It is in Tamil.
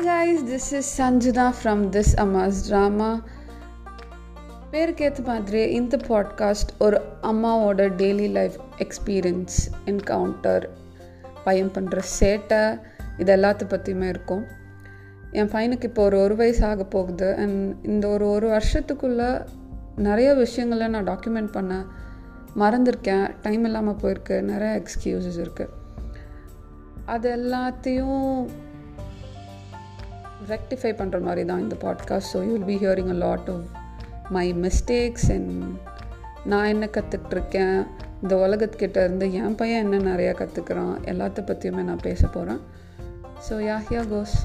Hi guys this is Sanjutha from this Amma's drama பேருக்கு ஏற்ற மாதிரி இந்த பாட்காஸ்ட் ஒரு அம்மாவோட டெய்லி லைஃப் எக்ஸ்பீரியன்ஸ் என்கவுண்டர் பையன் பண்ணுற சேட்டை இது எல்லாத்த பற்றியுமே இருக்கும். என் பையனுக்கு இப்போ ஒரு ஒரு வயசு ஆக போகுது. அண்ட் இந்த ஒரு ஒரு வருஷத்துக்குள்ளே நிறைய விஷயங்களை நான் டாக்குமெண்ட் பண்ண மறந்துருக்கேன். டைம் இல்லாமல் போயிருக்கு. நிறைய எக்ஸ்கியூசஸ் இருக்குது அது எல்லாத்தையும் ரெக்டிஃபை பண்ணுற மாதிரி தான் இந்த podcast so you will be hearing a lot of my mistakes and நான் என்ன கற்றுக்கிட்டுருக்கேன் இந்த உலகத்துக்கிட்ட இருந்து என் பையன் என்ன நிறையா கற்றுக்குறான் எல்லாத்த பற்றியுமே நான் பேச போகிறேன் ஸோ யா ஹியா கோஸ்